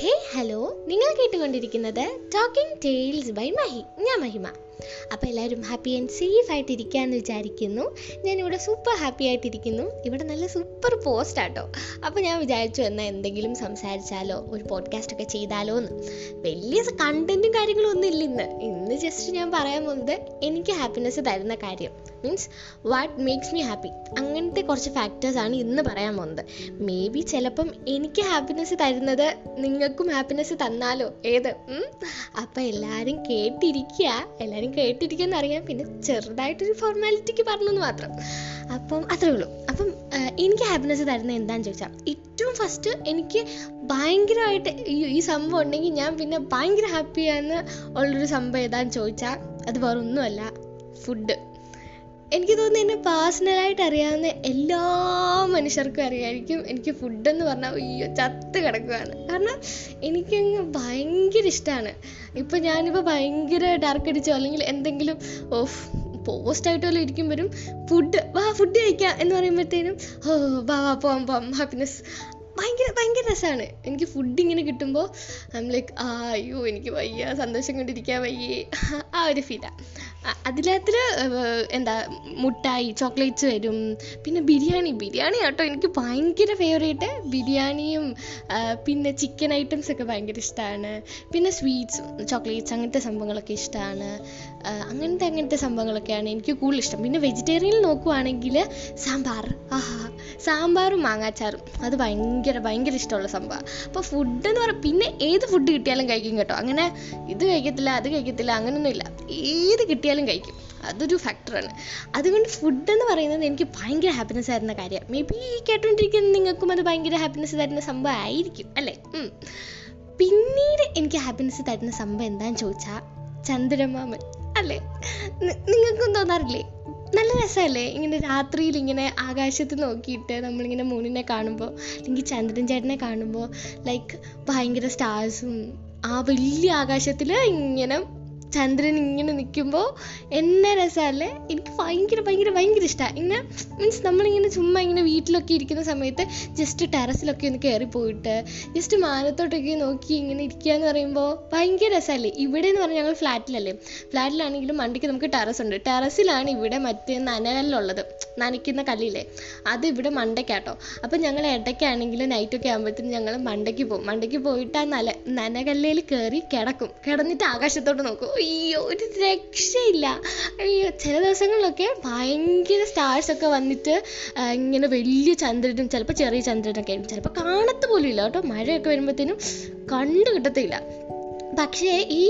ഹേ hello. നിങ്ങൾ കേട്ടുകൊണ്ടിരിക്കുന്നത് talking tales by Mahi. ഞാൻ മഹിമ. അപ്പോൾ എല്ലാവരും ഹാപ്പി ആൻഡ് സേഫ് ആയിട്ട് ഇരിക്കാമെന്ന് വിചാരിക്കുന്നു. ഞാനിവിടെ സൂപ്പർ ഹാപ്പി ആയിട്ടിരിക്കുന്നു. ഇവിടെ നല്ല സൂപ്പർ പോസ്റ്റ് ആട്ടോ. അപ്പോൾ ഞാൻ വിചാരിച്ചു എന്നാൽ എന്തെങ്കിലും സംസാരിച്ചാലോ ഒരു പോഡ്കാസ്റ്റ് ഒക്കെ ചെയ്താലോ എന്ന് വലിയ കണ്ടന്റും കാര്യങ്ങളും ഒന്നും ഇല്ല ഇന്ന്. ഇന്ന് ജസ്റ്റ് ഞാൻ പറയാൻ പോകുന്നത് എനിക്ക് ഹാപ്പിനെസ് തരുന്ന കാര്യം. Means what makes me happy അങ്ങനത്തെ കുറച്ച് ഫാക്ടേഴ്സാണ് ഇന്ന് പറയാൻ പോകുന്നത്. മേ ബി ചിലപ്പം എനിക്ക് ഹാപ്പിനെസ് തരുന്നത് നിങ്ങൾക്കും ഹാപ്പിനെസ് തന്നാലോ? ഏത്? അപ്പം എല്ലാവരും കേട്ടിരിക്കുക. എല്ലാവരും കേട്ടിരിക്കുക അറിയാം. പിന്നെ ചെറുതായിട്ടൊരു ഫോർമാലിറ്റിക്ക് പറഞ്ഞെന്ന് മാത്രം. അപ്പം അത്രേ ഉള്ളൂ. അപ്പം എനിക്ക് ഹാപ്പിനെസ് തരുന്നത് എന്താണെന്ന് ചോദിച്ചാൽ ഏറ്റവും ഫസ്റ്റ് എനിക്ക് ഭയങ്കരമായിട്ട് ഈ സംഭവം ഉണ്ടെങ്കിൽ ഞാൻ പിന്നെ ഭയങ്കര ഹാപ്പിയാന്ന് ഉള്ളൊരു സംഭവം ഏതാന്ന് ചോദിച്ചാൽ അത് വേറെ ഒന്നുമല്ല ഫുഡ് എനിക്ക് തോന്നുന്നു എന്നെ പേഴ്സണലായിട്ട് അറിയാവുന്ന എല്ലാ മനുഷ്യർക്കും അറിയായിരിക്കും എനിക്ക് ഫുഡെന്ന് പറഞ്ഞാൽ അയ്യോ ചത്ത് കിടക്കുകയാണ് കാരണം എനിക്കങ്ങ് ഭയങ്കര ഇഷ്ടമാണ് ഇപ്പം ഞാനിപ്പോൾ ഭയങ്കര ഡാർക്ക് അടിച്ചോ അല്ലെങ്കിൽ എന്തെങ്കിലും ഓഫ് പോസ്റ്റായിട്ട് വല്ലതും ഇരിക്കുമ്പോഴും ഫുഡ് വാ ഫുഡ് കഴിക്കാം എന്ന് പറയുമ്പോഴത്തേനും ഓ വാ വാ പോവാം പോവാം ഹാപ്പിനെസ് ഭയങ്കര ഭയങ്കര രസമാണ് എനിക്ക് ഫുഡ് ഇങ്ങനെ കിട്ടുമ്പോൾ ഐ എം ലൈക്ക് ആ അയ്യോ എനിക്ക് വയ്യ സന്തോഷം കൊണ്ടിരിക്കാൻ വയ്യേ. ആ ഒരു ഫീലാണ് അതിനകത്തിൽ എന്താ മുട്ടായി ചോക്ലേറ്റ്സ് വരും. പിന്നെ ബിരിയാണി ബിരിയാണി കേട്ടോ എനിക്ക് ഭയങ്കര ഫേവറേറ്റ് ബിരിയാണിയും പിന്നെ ചിക്കൻ ഐറ്റംസ് ഒക്കെ ഭയങ്കര ഇഷ്ടമാണ് പിന്നെ സ്വീറ്റ്സ് ചോക്ലേറ്റ്സ് അങ്ങനത്തെ സംഭവങ്ങളൊക്കെ ഇഷ്ടമാണ് അങ്ങനത്തെ അങ്ങനത്തെ സംഭവങ്ങളൊക്കെയാണ് എനിക്ക് കൂടുതൽ ഇഷ്ടം. പിന്നെ വെജിറ്റേറിയനിൽ നോക്കുവാണെങ്കിൽ സാമ്പാർ. ആഹാ സാമ്പാറും മാങ്ങാച്ചാറും. അത് ഭയങ്കര ഭയങ്കര ഇഷ്ടമുള്ള സംഭവമാണ് അപ്പോൾ ഫുഡ് എന്ന് പറയുക പിന്നെ ഏത് ഫുഡ് കിട്ടിയാലും കഴിക്കും കേട്ടോ. അങ്ങനെ ഇത് കഴിക്കത്തില്ല അത് കഴിക്കത്തില്ല അങ്ങനെയൊന്നുമില്ല ഏത് കിട്ടിയാലും കഴിക്കും. അതൊരു ഫാക്ടറാണ് അതുകൊണ്ട് ഫുഡ് എന്ന് പറയുന്നത് എനിക്ക് ഭയങ്കര ഹാപ്പിനെസ് തരുന്ന കാര്യം. മേ ബി കേട്ടോണ്ടിരിക്കുന്ന നിങ്ങൾക്കും അത് ഭയങ്കര ഹാപ്പിനെസ് തരുന്ന സംഭവം ആയിരിക്കും അല്ലേ. പിന്നീട് എനിക്ക് ഹാപ്പിനെസ് തരുന്ന സംഭവം എന്താന്ന് ചോദിച്ചാൽ ചന്ദ്രമാമൻ അല്ലേ? നിങ്ങൾക്കും തോന്നാറില്ലേ? നല്ല രസമല്ലേ? ഇങ്ങനെ രാത്രിയിൽ ഇങ്ങനെ ആകാശത്ത് നോക്കിയിട്ട് നമ്മളിങ്ങനെ മൂണിനെ കാണുമ്പോൾ അല്ലെങ്കിൽ ചന്ദ്രൻ ചേട്ടനെ കാണുമ്പോൾ ലൈക്ക് ഭയങ്കര സ്റ്റാർസും ആ വലിയ ആകാശത്തിൽ ഇങ്ങനെ ചന്ദ്രൻ ഇങ്ങനെ നിൽക്കുമ്പോൾ എന്നെ രസമല്ലേ എനിക്ക് ഭയങ്കര ഭയങ്കര ഭയങ്കര ഇഷ്ടമാണ് ഇങ്ങനെ മീൻസ് നമ്മളിങ്ങനെ ചുമ്മാ ഇങ്ങനെ വീട്ടിലൊക്കെ ഇരിക്കുന്ന സമയത്ത് ജസ്റ്റ് ടെറസിലൊക്കെ ഒന്ന് കയറി പോയിട്ട് ജസ്റ്റ് മാനത്തോട്ടൊക്കെ നോക്കി ഇങ്ങനെ ഇരിക്കുക എന്ന് പറയുമ്പോൾ ഭയങ്കര രസമല്ലേ ഇവിടെ എന്ന് പറഞ്ഞാൽ ഞങ്ങൾ ഫ്ലാറ്റിലല്ലേ ഫ്ലാറ്റിലാണെങ്കിലും മണ്ടിക്ക് നമുക്ക് ടെറസ് ഉണ്ട് ടെറസിലാണ് ഇവിടെ മറ്റേ നനകല്ലുള്ളത് നനയ്ക്കുന്ന കല്ലില്ലേ? അത് ഇവിടെ മണ്ടയ്ക്കാട്ടോ. അപ്പം ഞങ്ങൾ ഇടയ്ക്കാണെങ്കിൽ നൈറ്റൊക്കെ ആകുമ്പോഴത്തേനും ഞങ്ങൾ മണ്ടയ്ക്ക് പോകും മണ്ടയ്ക്ക് പോയിട്ട് ആ നല നനകല്ലയിൽ കയറി കിടക്കും. കിടന്നിട്ട് ആകാശത്തോട്ട് നോക്കും. അയ്യോ ഒരു രക്ഷയില്ല. അയ്യോ ചില ദിവസങ്ങളിലൊക്കെ ഭയങ്കര സ്റ്റാർസ് ഒക്കെ വന്നിട്ട് ഇങ്ങനെ വലിയ ചന്ദ്രനും ചിലപ്പോൾ ചെറിയ ചന്ദ്രനൊക്കെ ആയിരിക്കും. ചിലപ്പോൾ കാണത്ത് പോലും ഇല്ല കേട്ടോ. മഴയൊക്കെ വരുമ്പോഴത്തേനും കണ്ടു കിട്ടത്തില്ല പക്ഷേ ഈ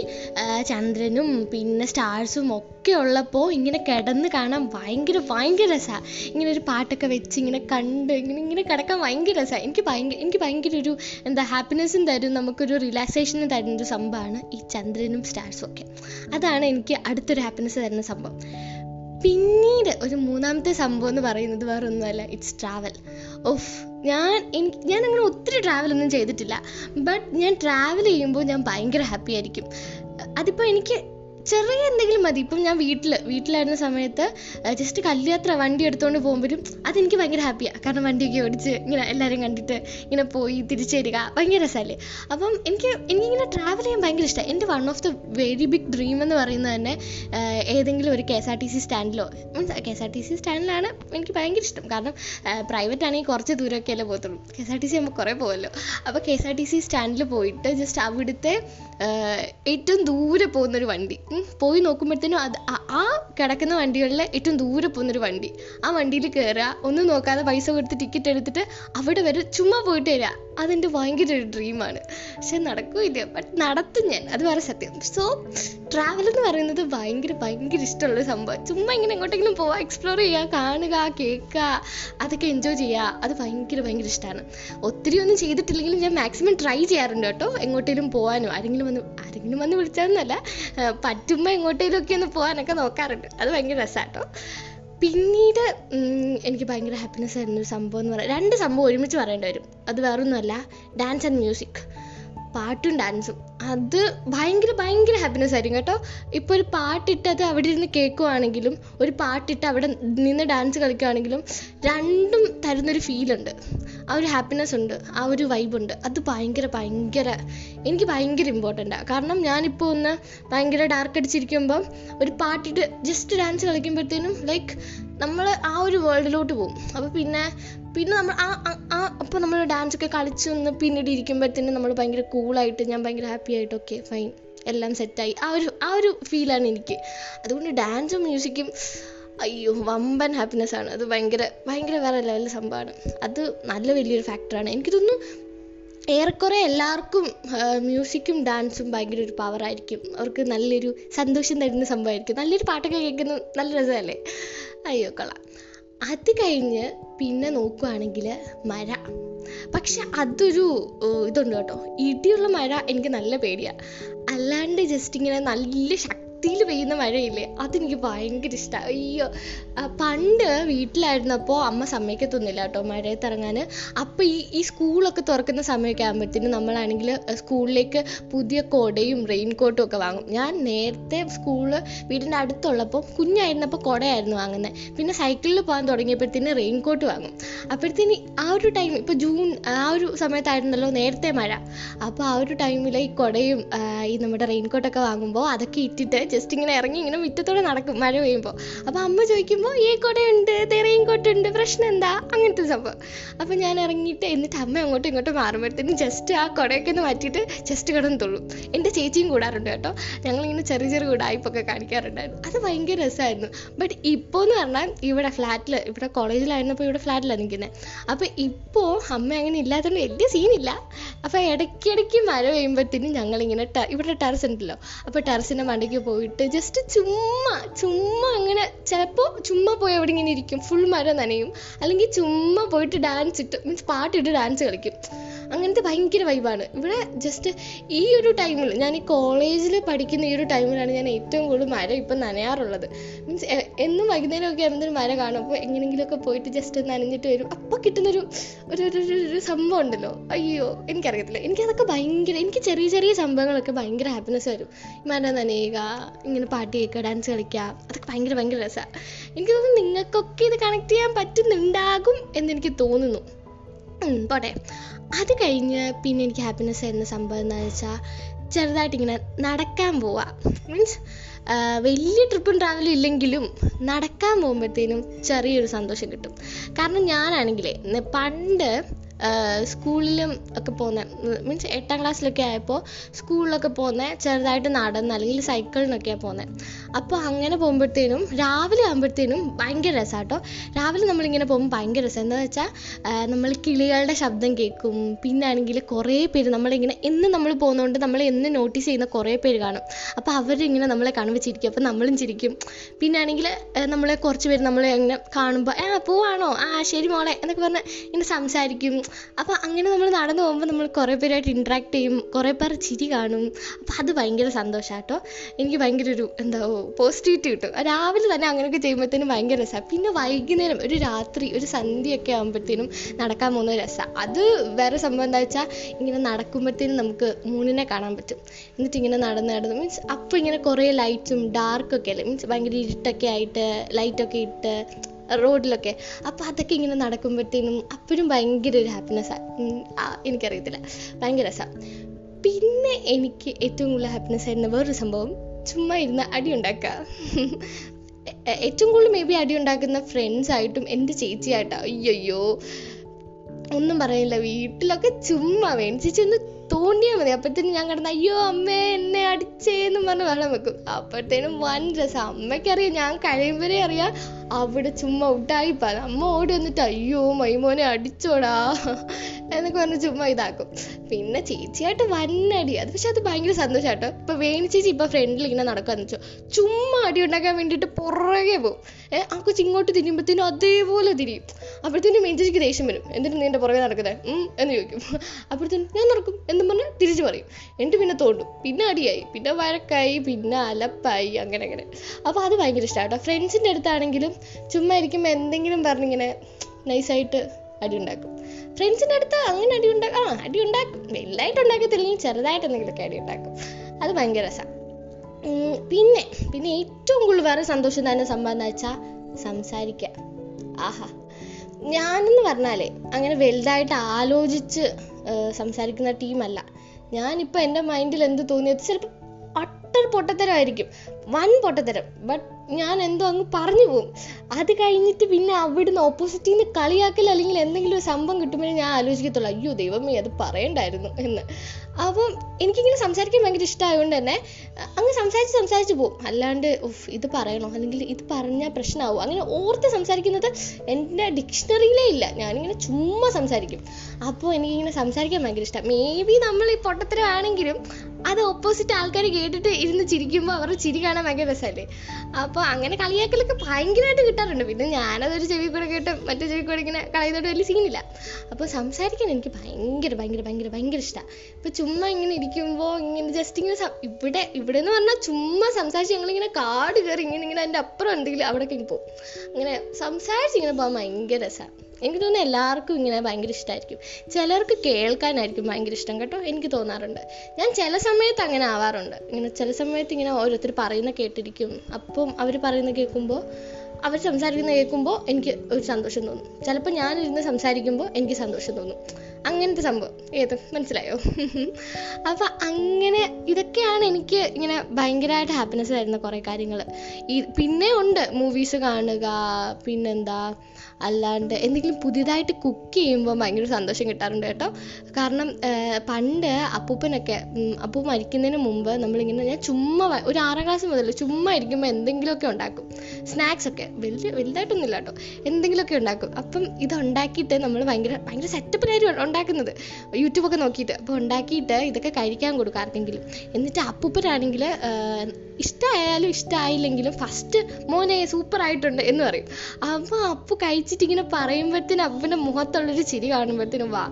ചന്ദ്രനും പിന്നെ സ്റ്റാർസും ഒക്കെ ഉള്ളപ്പോൾ ഇങ്ങനെ കിടന്ന് കാണാൻ ഭയങ്കര ഭയങ്കര രസമാണ് ഇങ്ങനെ ഒരു പാട്ടൊക്കെ വെച്ച് ഇങ്ങനെ കണ്ട് ഇങ്ങനെ ഇങ്ങനെ കിടക്കാൻ ഭയങ്കര രസമാണ് എനിക്ക് ഭയങ്കര എനിക്ക് ഭയങ്കര ഒരു എന്താ ഹാപ്പിനെസ്സും തരും. നമുക്കൊരു റിലാക്സേഷനും തരുന്ന ഒരു സംഭവമാണ് ഈ ചന്ദ്രനും സ്റ്റാർസും ഒക്കെ. അതാണ് എനിക്ക് അടുത്തൊരു ഹാപ്പിനെസ് തരുന്ന സംഭവം. പിന്നീട് ഒരു മൂന്നാമത്തെ സംഭവം എന്ന് പറയുന്നത് വേറെ ഒന്നുമല്ല ഇറ്റ്സ് ട്രാവൽ ഓഫ് ഞാൻ എനിക്ക് ഞാൻ അങ്ങനെ ഒത്തിരി ട്രാവൽ ഒന്നും ചെയ്തിട്ടില്ല. ബട്ട് ഞാൻ ട്രാവൽ ചെയ്യുമ്പോൾ ഞാൻ ഭയങ്കര ഹാപ്പി ആയിരിക്കും. അതിപ്പോൾ എനിക്ക് ചെറിയ എന്തെങ്കിലും മതി. ഇപ്പം ഞാൻ വീട്ടിൽ വീട്ടിലായിരുന്ന സമയത്ത് ജസ്റ്റ് കല്യാത്ര വണ്ടി എടുത്തുകൊണ്ട് പോകുമ്പോഴും അതെനിക്ക് ഭയങ്കര ഹാപ്പിയാണ് കാരണം വണ്ടിയൊക്കെ ഓടിച്ച് ഇങ്ങനെ എല്ലാവരും കണ്ടിട്ട് ഇങ്ങനെ പോയി തിരിച്ചു വരിക. ഭയങ്കര രസമല്ലേ അപ്പം എനിക്ക് എനിക്കിങ്ങനെ ട്രാവൽ ചെയ്യാൻ ഭയങ്കര ഇഷ്ടമാണ് എന്റെ one of the very big dream എന്ന് പറയുന്നത് തന്നെ ഏതെങ്കിലും ഒരു K S R T C സ്റ്റാൻഡിലോ means K S R T C സ്റ്റാൻഡിലാണ് എനിക്ക് ഭയങ്കര ഇഷ്ടം. കാരണം പ്രൈവറ്റ് ആണെങ്കിൽ കുറച്ച് ദൂരമൊക്കെ അല്ലേ പോകത്തുള്ളൂ. K S R T C ആകുമ്പോൾ കുറേ പോകുമല്ലോ അപ്പോൾ K S R T C സ്റ്റാൻഡിൽ പോയിട്ട് ജസ്റ്റ് അവിടുത്തെ ഏറ്റവും ദൂരെ പോകുന്നൊരു വണ്ടി. പോയി നോക്കുമ്പോഴത്തേനും അത് ആ- കിടക്കുന്ന വണ്ടികളിലെ ഏറ്റവും ദൂരെ പോകുന്നൊരു വണ്ടി. ആ വണ്ടിയിൽ കയറുക ഒന്നും നോക്കാതെ പൈസ കൊടുത്ത് ടിക്കറ്റ് എടുത്തിട്ട് അവിടെ വരെ ചുമ്മാ പോയിട്ട് വരിക. അതെന്റെ ഭയങ്കര ഒരു ഡ്രീമാണ് പക്ഷെ നടക്കൂല ബട്ട് നടത്തും ഞാൻ. അത് വേറെ സത്യം. സോ ട്രാവൽ എന്ന് പറയുന്നത് ഭയങ്കര ഭയങ്കര ഇഷ്ടമുള്ള സംഭവം. ചുമ്മാ ഇങ്ങനെ എങ്ങോട്ടെങ്കിലും പോവാ എക്സ്പ്ലോർ ചെയ്യുക കാണുക കേൾക്കുക അതൊക്കെ എൻജോയ് ചെയ്യുക അത് ഭയങ്കര ഭയങ്കര ഇഷ്ടമാണ് ഒത്തിരി ഒന്നും ചെയ്തിട്ടില്ലെങ്കിലും ഞാൻ മാക്സിമം ട്രൈ ചെയ്യാറുണ്ട് കേട്ടോ. എങ്ങോട്ടേലും പോകാനോ ആരെങ്കിലും വന്ന് ആരെങ്കിലും വന്ന് വിളിച്ചാന്നല്ല പറ്റുമ്പോൾ എങ്ങോട്ടേലും ഒക്കെ ഒന്ന് പോകാനൊക്കെ നോക്കാറുണ്ട്. അത് ഭയങ്കര രസമാട്ടോ പിന്നീട് എനിക്ക് ഭയങ്കര ഹാപ്പിനെസ് ആയിരുന്നു സംഭവം എന്ന് പറയാം രണ്ട് സംഭവം ഒരുമിച്ച് പറയേണ്ടി വരും. അത് വേറൊന്നുമല്ല. ഡാൻസ് ആൻഡ് മ്യൂസിക് പാട്ടും ഡാൻസും. അത് ഭയങ്കര ഭയങ്കര ഹാപ്പിനെസ് ആയിരിക്കും കേട്ടോ. ഇപ്പോൾ ഒരു പാട്ടിട്ട് അത് അവിടെ ഇരുന്ന് കേൾക്കുവാണെങ്കിലും ഒരു പാട്ടിട്ട് അവിടെ നിന്ന് ഡാൻസ് കളിക്കുകയാണെങ്കിലും രണ്ടും തരുന്നൊരു ഫീലുണ്ട് ആ ഒരു ഹാപ്പിനെസ് ഉണ്ട് ആ ഒരു വൈബുണ്ട് അത് ഭയങ്കര ഭയങ്കര എനിക്ക് ഭയങ്കര ഇമ്പോർട്ടന്റാണ് കാരണം ഞാനിപ്പോൾ ഒന്ന് ഭയങ്കര ഡാർക്ക് അടിച്ചിരിക്കുമ്പം ഒരു പാട്ടിട്ട് ജസ്റ്റ് ഡാൻസ് കളിക്കുമ്പോഴത്തേനും ലൈക്ക് നമ്മൾ ആ ഒരു വേൾഡിലോട്ട് പോകും. അപ്പോൾ പിന്നെ പിന്നെ നമ്മൾ ആ ആ- അപ്പോൾ നമ്മൾ ഡാൻസ് ഒക്കെ കളിച്ച് ഒന്ന് പിന്നീട് ഇരിക്കുമ്പോഴത്തേനും നമ്മൾ ഭയങ്കര കൂളായിട്ട് ഞാൻ ഭയങ്കര ഹാപ്പി ആയിട്ട് ഓക്കെ ഫൈൻ എല്ലാം സെറ്റായി ആ ഒരു ആ ഒരു ഫീലാണ് എനിക്ക്. അതുകൊണ്ട് ഡാൻസും മ്യൂസിക്കും അയ്യോ വമ്പൻ ഹാപ്പിനെസ് ആണ്. അത് ഭയങ്കര ഭയങ്കര വേറെ ലെവലിൽ സംഭവമാണ്. അത് നല്ല വലിയൊരു ഫാക്ടറാണ് എനിക്ക് തോന്നുന്നു ഏറെക്കുറെ എല്ലാവർക്കും മ്യൂസിക്കും ഡാൻസും ഭയങ്കര ഒരു പവർ ആയിരിക്കും. അവർക്ക് നല്ലൊരു സന്തോഷം തരുന്ന സംഭവമായിരിക്കും. നല്ലൊരു പാട്ടൊക്കെ കേൾക്കുന്നത് നല്ല രസമല്ലേ? അയ്യോ കൊള്ളാം. അത് കഴിഞ്ഞ് പിന്നെ നോക്കുവാണെങ്കിൽ മഴ. പക്ഷെ അതൊരു ഇതുണ്ട് കേട്ടോ. ഇടിയുള്ള മഴ എനിക്ക് നല്ല പേടിയാണ് അല്ലാണ്ട് ജസ്റ്റ് ഇങ്ങനെ നല്ല ശക്തിയിൽ പെയ്യുന്ന മഴയില്ലേ? അതെനിക്ക് ഭയങ്കര ഇഷ്ടമാണ് അയ്യോ പണ്ട് വീട്ടിലായിരുന്നപ്പോൾ അമ്മ സമ്മതിക്കത്തൊന്നുമില്ല കേട്ടോ മഴയത്ത് ഇറങ്ങാൻ അപ്പോൾ ഈ ഈ സ്കൂളൊക്കെ തുറക്കുന്ന സമയമൊക്കെ ആകുമ്പോഴത്തേനും നമ്മളാണെങ്കിൽ സ്കൂളിലേക്ക് പുതിയ കൊടയും റെയിൻ കോട്ടും ഒക്കെ വാങ്ങും. ഞാൻ നേരത്തെ സ്കൂൾ വീടിന്റെ അടുത്തുള്ളപ്പോൾ കുഞ്ഞായിരുന്നപ്പോൾ കുടയായിരുന്നു വാങ്ങുന്നത് പിന്നെ സൈക്കിളിൽ പോകാൻ തുടങ്ങിയപ്പോഴത്തേന് റെയിൻ കോട്ട് വാങ്ങും. അപ്പോഴത്തേന് ആ ഒരു ടൈം ഇപ്പോൾ ജൂൺ ആ ഒരു സമയത്തായിരുന്നല്ലോ നേരത്തെ മഴ. അപ്പോൾ ആ ഒരു ടൈമിൽ ഈ കുടയും ഈ നമ്മുടെ റെയിൻ കോട്ടൊക്കെ വാങ്ങുമ്പോൾ അതൊക്കെ ഇട്ടിട്ട് ജസ്റ്റ് ഇങ്ങനെ ഇറങ്ങി ഇങ്ങനെ മുറ്റത്തോടെ നടക്കും മഴ പെയ്യുമ്പോൾ അപ്പോൾ അമ്മ ചോദിക്കുമ്പോൾ ഈ കുടയുണ്ട് ദേ കൊട്ടുണ്ട് പ്രശ്നം എന്താ? അങ്ങനത്തെ സംഭവം. അപ്പോൾ ഞാൻ ഇറങ്ങിയിട്ട് എന്നിട്ട് അമ്മ അങ്ങോട്ടും ഇങ്ങോട്ടും മാറുമ്പോഴത്തേനും ജസ്റ്റ് ആ കുടയൊക്കെ ഒന്ന് മാറ്റിയിട്ട് ജസ്റ്റ് കിടന്ന് തുള്ളും. എന്റെ ചേച്ചിയും കൂടാറുണ്ട് കേട്ടോ. ഞങ്ങളിങ്ങനെ ചെറിയ ചെറിയ ഉടായ്പൊക്കെ കാണിക്കാറുണ്ടായിരുന്നു. അത് ഭയങ്കര രസമായിരുന്നു ബട്ട് ഇപ്പോൾ എന്ന് പറഞ്ഞാൽ ഇവിടെ ഫ്ലാറ്റിൽ ഇവിടെ കോളേജിലായിരുന്നപ്പോൾ ഇവിടെ ഫ്ലാറ്റിലാണ് നിൽക്കുന്നത് അപ്പോൾ ഇപ്പോൾ അമ്മ അങ്ങനെ ഇല്ലാത്തതുകൊണ്ട് വലിയ സീനില്ല അപ്പോൾ ഇടയ്ക്കിടയ്ക്ക് മഴ പെയ്യുമ്പോഴത്തേനും ഞങ്ങളിങ്ങനെ ഇവിടെ ടെറസ് ഉണ്ടല്ലോ. അപ്പോൾ ടെറസിന്റെ മണ്ടയ്ക്ക് പോയിട്ട് ജസ്റ്റ് ചുമ്മാ ചുമ്മാ അങ്ങനെ ചിലപ്പോൾ ചുമ്മാ പോയി എവിടെ ഇങ്ങനെ ഇരിക്കും. ഫുൾ മരം നനയും. അല്ലെങ്കിൽ ചുമ്മാ പോയിട്ട് ഡാൻസ് ഇട്ട് മീൻസ് പാട്ടിട്ട് ഡാൻസ് കളിക്കും. അങ്ങനത്തെ ഭയങ്കര വൈബാണ് ഇവിടെ ജസ്റ്റ് ഈ ഒരു ടൈമിൽ ഞാൻ ഈ കോളേജിൽ പഠിക്കുന്ന ഈ ഒരു ടൈമിലാണ് ഞാൻ ഏറ്റവും കൂടുതൽ മരം ഇപ്പം നനയാറുള്ളത്. മീൻസ് എന്നും വൈകുന്നേരമൊക്കെ ആകുമ്പോൾ മര കാണും. അപ്പോൾ എങ്ങനെയെങ്കിലുമൊക്കെ പോയിട്ട് ജസ്റ്റ് ഒന്ന് അനഞ്ഞിട്ട് വരും. അപ്പോൾ കിട്ടുന്നൊരു ഒരു ഒരു ഒരു സംഭവം ഉണ്ടല്ലോ. അയ്യോ എനിക്കറിയത്തില്ല. എനിക്കതൊക്കെ ഭയങ്കര എനിക്ക് ചെറിയ ചെറിയ സംഭവങ്ങളൊക്കെ ഭയങ്കര ഹാപ്പിനെസ് വരും. മര നനയുക ഇങ്ങനെ പാട്ട് കേൾക്കുക ഡാൻസ് കളിക്കുക അതൊക്കെ ഭയങ്കര ഭയങ്കര രസമാണ് എനിക്ക് തോന്നുന്നു നിങ്ങൾക്കൊക്കെ ഇത് കണക്ട് ചെയ്യാൻ പറ്റുന്നുണ്ടാകും എന്നെനിക്ക് തോന്നുന്നു. പോട്ടെ. അത് കഴിഞ്ഞ് പിന്നെ എനിക്ക് ഹാപ്പിനെസ് ആയിരുന്ന സംഭവം എന്താണെന്ന് വെച്ചാൽ ചെറുതായിട്ട് ഇങ്ങനെ നടക്കാൻ പോവാ. മീൻസ് വലിയ ട്രിപ്പും ട്രാവലും ഇല്ലെങ്കിലും നടക്കാൻ പോകുമ്പോഴത്തേനും ചെറിയൊരു സന്തോഷം കിട്ടും. കാരണം ഞാനാണെങ്കിലേ പണ്ട് സ്കൂളിലും ഒക്കെ പോകുന്ന മീൻസ് എട്ടാം ക്ലാസ്സിലൊക്കെ ആയപ്പോൾ സ്കൂളിലൊക്കെ പോകുന്ന ചെറുതായിട്ട് നടന്ന് അല്ലെങ്കിൽ സൈക്കിളിനൊക്കെയാണ് പോകുന്നത് അപ്പോൾ അങ്ങനെ പോകുമ്പോഴത്തേനും രാവിലെ ആകുമ്പോഴത്തേനും ഭയങ്കര രസാട്ടോ രാവിലെ നമ്മളിങ്ങനെ പോകുമ്പോൾ ഭയങ്കര രസം. എന്താ വെച്ചാൽ നമ്മൾ കിളികളുടെ ശബ്ദം കേൾക്കും. പിന്നെ ആണെങ്കിൽ കുറേ പേര് നമ്മളിങ്ങനെ എന്നും നമ്മൾ പോകുന്നതുകൊണ്ട് നമ്മൾ എന്നും നോട്ടീസ് ചെയ്യുന്ന കുറേ പേര് കാണും. അപ്പോൾ അവരിങ്ങനെ നമ്മളെ കാണുമ്പോൾ ചിരിക്കും. അപ്പോൾ നമ്മളും ചിരിക്കും. പിന്നെ ആണെങ്കിൽ നമ്മളെ കുറച്ച് പേര് നമ്മളെ അങ്ങനെ കാണുമ്പോൾ ആ പോവാണോ? ആ ശരി മോളെ എന്നൊക്കെ പറഞ്ഞ് ഇങ്ങനെ സംസാരിക്കും. അപ്പോൾ അങ്ങനെ നമ്മൾ നടന്നു പോകുമ്പോൾ നമ്മൾ കുറേ പേരായിട്ട് ഇൻട്രാക്ട് ചെയ്യും. കുറേ പേർ ചിരി കാണും. അപ്പോൾ അത് ഭയങ്കര സന്തോഷാട്ടോ എനിക്ക് ഭയങ്കര ഒരു എന്താ പോസിറ്റിവിറ്റി കിട്ടും. രാവിലെ തന്നെ അങ്ങനെയൊക്കെ ചെയ്യുമ്പോഴത്തേനും ഭയങ്കര രസമാണ് പിന്നെ വൈകുന്നേരം ഒരു രാത്രി ഒരു സന്ധ്യയൊക്കെ ആകുമ്പോഴത്തേനും നടക്കാൻ പോകുന്ന രസമാണ് അത് വേറെ സംഭവം എന്താ വെച്ചാൽ ഇങ്ങനെ നടക്കുമ്പോഴത്തേനും നമുക്ക് മൂണിനെ കാണാൻ പറ്റും. എന്നിട്ട് ഇങ്ങനെ നടന്ന് നടന്ന് മീൻസ് അപ്പോൾ ഇങ്ങനെ കുറേ ലൈറ്റ്സും ഡാർക്കൊക്കെ അല്ലേ? മീൻസ് ഭയങ്കര ഇരുട്ടൊക്കെ ആയിട്ട് ലൈറ്റൊക്കെ ഇട്ട് റോഡിലൊക്കെ. അപ്പോൾ അതൊക്കെ ഇങ്ങനെ നടക്കുമ്പോഴത്തേനും അപ്പോഴും ഭയങ്കര ഒരു ഹാപ്പിനെസ്സാണ് എനിക്കറിയത്തില്ല. ഭയങ്കര രസമാണ് പിന്നെ എനിക്ക് ഏറ്റവും കൂടുതൽ ഹാപ്പിനെസ് ആയിരുന്ന വേറൊരു സംഭവം ചുമ്മാ ഇരുന്ന് അടി ഏറ്റവും കൂടുതൽ മേ ബി അടി ഉണ്ടാക്കുന്ന ഫ്രണ്ട്സ് ആയിട്ടും എന്റെ ചേച്ചിയായിട്ടാണ് അയ്യോ ഒന്നും പറയില്ല വീട്ടിലൊക്കെ ചുമ്മാ വേണിച്ച് ഒന്ന് തോണ്ടിയാൽ മതി. അപ്പോഴത്തേനും ഞാൻ കിടന്ന് അയ്യോ അമ്മേ എന്നെ അടിച്ചേന്നും പറഞ്ഞ് വെള്ളം വെക്കും. അപ്പോഴത്തേനും വൻ രസം. അമ്മയ്ക്കറിയാം ഞാൻ കഴിയുമ്പോഴേ അറിയാം അവിടെ ചുമ്മാ ഉട്ടായിപ്പാ അമ്മ ഓടി വന്നിട്ട് അയ്യോ മൈമോനെ അടിച്ചോടാ എന്നൊക്കെ പറഞ്ഞ് ചുമ്മാ ഇതാക്കും. പിന്നെ ചേച്ചിയായിട്ട് വന്നടി. അത് പക്ഷെ അത് ഭയങ്കര സന്തോഷാട്ടോ ഇപ്പൊ വേണി ചേച്ചി ഇപ്പൊ ഫ്രണ്ടിൽ ഇങ്ങനെ നടക്കാന്ന് വെച്ചോ. ചുമ്മാ അടി ഉണ്ടാക്കാൻ വേണ്ടിയിട്ട് പുറകെ പോകും ഏഹ് ആ കൊച്ചു ഇങ്ങോട്ട് തിരിയുമ്പോഴത്തേനും അതേപോലെ തിരിയും. അപ്പോഴത്തേനും വേണി ചേച്ചിക്ക് ദേഷ്യം വരും. എന്തിനു നീ എന്റെ പുറകെ നടക്കുന്നത് എന്ന് ചോദിക്കും. അപ്പോഴത്തേനും ഞാൻ നടക്കും. എന്നും പറഞ്ഞ് തിരിച്ചു പറയും. എന്നിട്ട് പിന്നെ തോണ്ടും. പിന്നെ അടിയായി. പിന്നെ വഴക്കായി. പിന്നെ അലപ്പായി. അങ്ങനെ അങ്ങനെ. അപ്പോൾ അത് ഭയങ്കര ഇഷ്ടമാണ് കേട്ടോ. ഫ്രണ്ട്സിന്റെ അടുത്താണെങ്കിലും ചുമ്മാ ഇരിക്കുമ്പോൾ എന്തെങ്കിലും പറഞ്ഞിങ്ങനെ നൈസായിട്ട് അടി ഉണ്ടാക്കും. ഫ്രണ്ട്സിന്റെ അടുത്ത് അങ്ങനെ അടി ഉണ്ടാക്കും ആ അടി ഉണ്ടാക്കും. വലുതായിട്ട് ഉണ്ടാക്കത്തില്ലെങ്കിൽ ചെറുതായിട്ട് എന്തെങ്കിലുമൊക്കെ അടി ഉണ്ടാക്കും. അത് ഭയങ്കര രസമാണ് പിന്നെ പിന്നെ ഏറ്റവും കൂടുതൽ വേറെ സന്തോഷം തന്നെ സംഭവം എന്ന് വെച്ചാൽ സംസാരിക്കുക ആഹാ. ഞാനെന്ന് പറഞ്ഞാലേ അങ്ങനെ വലുതായിട്ട് ആലോചിച്ച് സംസാരിക്കുന്ന ടീമല്ല. ഞാനിപ്പോൾ എന്റെ മൈൻഡിൽ എന്ത് തോന്നിയത് ചിലപ്പോൾ അട്ടർ പൊട്ടത്തരമായിരിക്കും വൻ പൊട്ടത്തരം. ബട്ട് ഞാൻ എന്തോ അങ്ങ് പറഞ്ഞു പോകും അത് കഴിഞ്ഞിട്ട് പിന്നെ അവിടുന്ന് ഓപ്പോസിറ്റിൽ നിന്ന് കളിയാക്കൽ അല്ലെങ്കിൽ എന്തെങ്കിലും ഒരു സംഭവം കിട്ടുമ്പോഴേ ഞാൻ ആലോചിക്കത്തുള്ളൂ. അയ്യോ ദൈവമേ അത് പറയണ്ടായിരുന്നു എന്ന്. അപ്പം എനിക്കിങ്ങനെ സംസാരിക്കാൻ ഭയങ്കര ഇഷ്ടമായതുകൊണ്ട് തന്നെ അങ്ങ് സംസാരിച്ച് സംസാരിച്ച് പോകും അല്ലാണ്ട് ഉഫ് ഇത് പറയണോ? അല്ലെങ്കിൽ ഇത് പറഞ്ഞാൽ പ്രശ്നമാവും അങ്ങനെ ഓർത്ത് സംസാരിക്കുന്നത് എന്റെ ഡിക്ഷണറിയിലേ ഇല്ല. ഞാനിങ്ങനെ ചുമ്മാ സംസാരിക്കും. അപ്പോൾ എനിക്കിങ്ങനെ സംസാരിക്കാൻ ഭയങ്കര ഇഷ്ടം. മേ ബി നമ്മൾ ഈ പൊട്ടത്തരമാണെങ്കിലും അത് ഓപ്പോസിറ്റ് ആൾക്കാർ കേട്ടിട്ട് ഇരുന്ന് ചിരിക്കുമ്പോൾ അവരുടെ ചിരി കാണാൻ ഭയങ്കര രസമല്ലേ? അപ്പോൾ അങ്ങനെ കളിയാക്കലൊക്കെ ഭയങ്കരമായിട്ട് കിട്ടാറുണ്ട്. പിന്നെ ഞാനതൊരു ചെവി കൂടെ കേട്ട് മറ്റേ ചെവി കൂടെ ഇങ്ങനെ കളയുന്നതോട് വലിയ സീനില്ല അപ്പോൾ സംസാരിക്കാൻ എനിക്ക് ഭയങ്കര ഭയങ്കര ഭയങ്കര ഭയങ്കര ഇഷ്ടമാണ് ഇപ്പോൾ ചുമ്മാ ഇങ്ങനെ ഇരിക്കുമ്പോൾ ഇങ്ങനെ ജസ്റ്റ് ഇങ്ങനെ ഇവിടെ ഇവിടെ എന്ന് പറഞ്ഞാൽ ചുമ്മാ സംസാരിച്ച് ഞങ്ങളിങ്ങനെ കാട് കയറി ഇങ്ങനെ ഇങ്ങനെ അതിന്റെ അപ്പുറം എന്തെങ്കിലും അവിടേക്ക് ഇങ്ങനെ പോകും. അങ്ങനെ സംസാരിച്ച് ഇങ്ങനെ പോകാൻ ഭയങ്കര രസമാണ് എനിക്ക് തോന്നുന്നു എല്ലാവർക്കും ഇങ്ങനെ ഭയങ്കര ഇഷ്ടമായിരിക്കും ചിലർക്ക് കേൾക്കാനായിരിക്കും ഭയങ്കര ഇഷ്ടം കേട്ടോ എനിക്ക് തോന്നാറുണ്ട്. ഞാൻ ചില സമയത്ത് അങ്ങനെ ആവാറുണ്ട്. ഇങ്ങനെ ചില സമയത്ത് ഇങ്ങനെ ഓരോരുത്തർ പറയുന്ന കേട്ടിരിക്കും. അപ്പം അവർ പറയുന്ന കേൾക്കുമ്പോൾ അവർ സംസാരിക്കുന്ന കേൾക്കുമ്പോൾ എനിക്ക് ഒരു സന്തോഷം തോന്നും. ചിലപ്പോൾ ഞാനിരുന്ന് സംസാരിക്കുമ്പോൾ എനിക്ക് സന്തോഷം തോന്നും. അങ്ങനത്തെ സംഭവം. ഏത്? മനസ്സിലായോ? അപ്പോൾ അങ്ങനെ ഇതൊക്കെയാണ് എനിക്ക് ഇങ്ങനെ ഭയങ്കരമായിട്ട് ഹാപ്പിനെസ് തരുന്ന കുറേ കാര്യങ്ങൾ ഈ പിന്നെ ഉണ്ട് മൂവീസ് കാണുക പിന്നെന്താ അല്ലാണ്ട് എന്തെങ്കിലും പുതിയതായിട്ട് കുക്ക് ചെയ്യുമ്പോൾ ഭയങ്കര സന്തോഷം കിട്ടാറുണ്ട് കേട്ടോ. കാരണം പണ്ട് അപ്പൂപ്പനൊക്കെ അപ്പൂ മരിക്കുന്നതിന് മുമ്പ് നമ്മളിങ്ങനെ ഞാൻ ചുമ്മാ ഒരു ആറാം ക്ലാസ് മുതൽ ചുമ്മാ ഇരിക്കുമ്പോൾ എന്തെങ്കിലുമൊക്കെ ഉണ്ടാക്കും. സ്നാക്സ് ഒക്കെ. വലിയ വലുതായിട്ടൊന്നുമില്ല കേട്ടോ. എന്തെങ്കിലുമൊക്കെ ഉണ്ടാക്കും. അപ്പം ഇത് ഉണ്ടാക്കിയിട്ട് നമ്മൾ ഭയങ്കര ഭയങ്കര സെറ്റപ്പിലായിരിക്കും ഉണ്ടാക്കുന്നത്. യൂട്യൂബൊക്കെ നോക്കിയിട്ട് അപ്പോൾ ഉണ്ടാക്കിയിട്ട് ഇതൊക്കെ കഴിക്കാൻ കൊടുക്കും ആർക്കെങ്കിലും. എന്നിട്ട് അപ്പൂപ്പനാണെങ്കിൽ ഇഷ്ടമായാലും ഇഷ്ടമായില്ലെങ്കിലും ഫസ്റ്റ് മോനെ സൂപ്പർ ആയിട്ടുണ്ട് എന്ന് പറയും. അപ്പോൾ അപ്പു കഴിച്ചിട്ട് ഇങ്ങനെ പറയുമ്പോഴത്തേനും അപ്പന്റെ മുഖത്തുള്ളൊരു ചിരി കാണുമ്പോഴത്തേനും വാ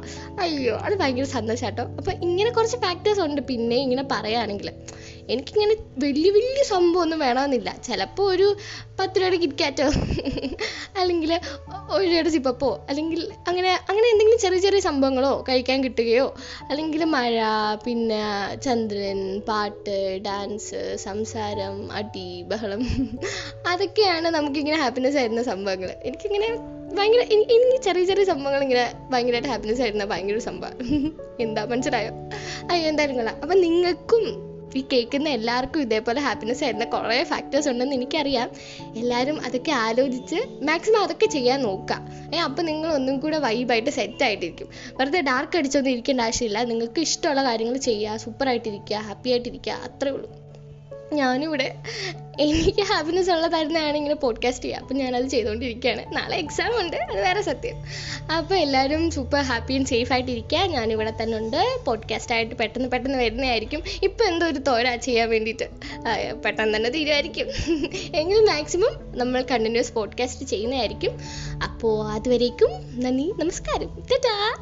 അയ്യോ അത് ഭയങ്കര സന്തോഷം കേട്ടോ അപ്പോൾ ഇങ്ങനെ കുറച്ച് ഫാക്ടേഴ്സ് ഉണ്ട്. പിന്നെ ഇങ്ങനെ പറയുകയാണെങ്കിൽ എനിക്കിങ്ങനെ വലിയ വലിയ സംഭവം ഒന്നും വേണമെന്നില്ല. ചിലപ്പോൾ ഒരു പത്ത് രൂപയുടെ കിറ്റ്കാറ്റോ അല്ലെങ്കിൽ ഒരു രൂപയുടെ സിപ്പപ്പോ അല്ലെങ്കിൽ അങ്ങനെ അങ്ങനെ എന്തെങ്കിലും ചെറിയ ചെറിയ സംഭവങ്ങളോ കഴിക്കാൻ കിട്ടുകയോ അല്ലെങ്കിൽ മഴ പിന്നെ ചന്ദ്രൻ പാട്ട് ഡാൻസ് സംസാരം അടി ബഹളം അതൊക്കെയാണ് നമുക്കിങ്ങനെ ഹാപ്പിനെസ് ആയിരുന്ന സംഭവങ്ങൾ എനിക്കിങ്ങനെ ഭയങ്കര എനി- എനിക്ക് ചെറിയ ചെറിയ സംഭവങ്ങൾ ഇങ്ങനെ ഭയങ്കരമായിട്ട് ഹാപ്പിനെസ് ആയിരുന്ന ഭയങ്കര സംഭവം എന്താ മനസ്സിലായോ? അയ്യോ എന്തായാലും കൊള്ളാം. അപ്പം നിങ്ങൾക്കും ഈ കേൾക്കുന്ന എല്ലാവർക്കും ഇതേപോലെ ഹാപ്പിനെസ് ആയിരുന്ന കുറേ ഫാക്ടേഴ്സ് ഉണ്ടെന്ന് എനിക്കറിയാം. എല്ലാവരും അതൊക്കെ ആലോചിച്ച് മാക്സിമം അതൊക്കെ ചെയ്യാൻ നോക്കുക. ഏ അപ്പം നിങ്ങൾ ഒന്നും കൂടെ വൈബായിട്ട് സെറ്റ് ആയിട്ടിരിക്കും. വെറുതെ ഡാർക്ക് അടിച്ചൊന്നും ഇരിക്കേണ്ട ആവശ്യമില്ല. നിങ്ങൾക്ക് ഇഷ്ടമുള്ള കാര്യങ്ങൾ ചെയ്യുക സൂപ്പറായിട്ടിരിക്കുക ഹാപ്പി ആയിട്ടിരിക്കുക അത്രേ ഉള്ളൂ. ഞാനിവിടെ എനിക്ക് ഹാപ്പിനെസ് ഉള്ളതായിരുന്നാണ് ഇങ്ങനെ പോഡ്കാസ്റ്റ് ചെയ്യുക. അപ്പം ഞാനത് ചെയ്തുകൊണ്ടിരിക്കുകയാണ് നാളെ എക്സാം ഉണ്ട്. അത് വേറെ സത്യം. അപ്പോൾ എല്ലാവരും സൂപ്പർ ഹാപ്പി ആൻഡ് സേഫ് ആയിട്ടിരിക്കുക ഞാനിവിടെ തന്നെ ഉണ്ട്. പോഡ്കാസ്റ്റ് ആയിട്ട് പെട്ടെന്ന് പെട്ടെന്ന് വരുന്നതായിരിക്കും. ഇപ്പം എന്തോ ഒരു തോര ചെയ്യാൻ വേണ്ടിയിട്ട്. പെട്ടെന്ന് തന്നെ തീരുമായിരിക്കും എങ്കിലും മാക്സിമം നമ്മൾ കണ്ടിന്യൂസ് പോഡ്കാസ്റ്റ് ചെയ്യുന്നതായിരിക്കും. അപ്പോൾ അതുവരേക്കും നന്ദി നമസ്കാരം. ടാറ്റാ.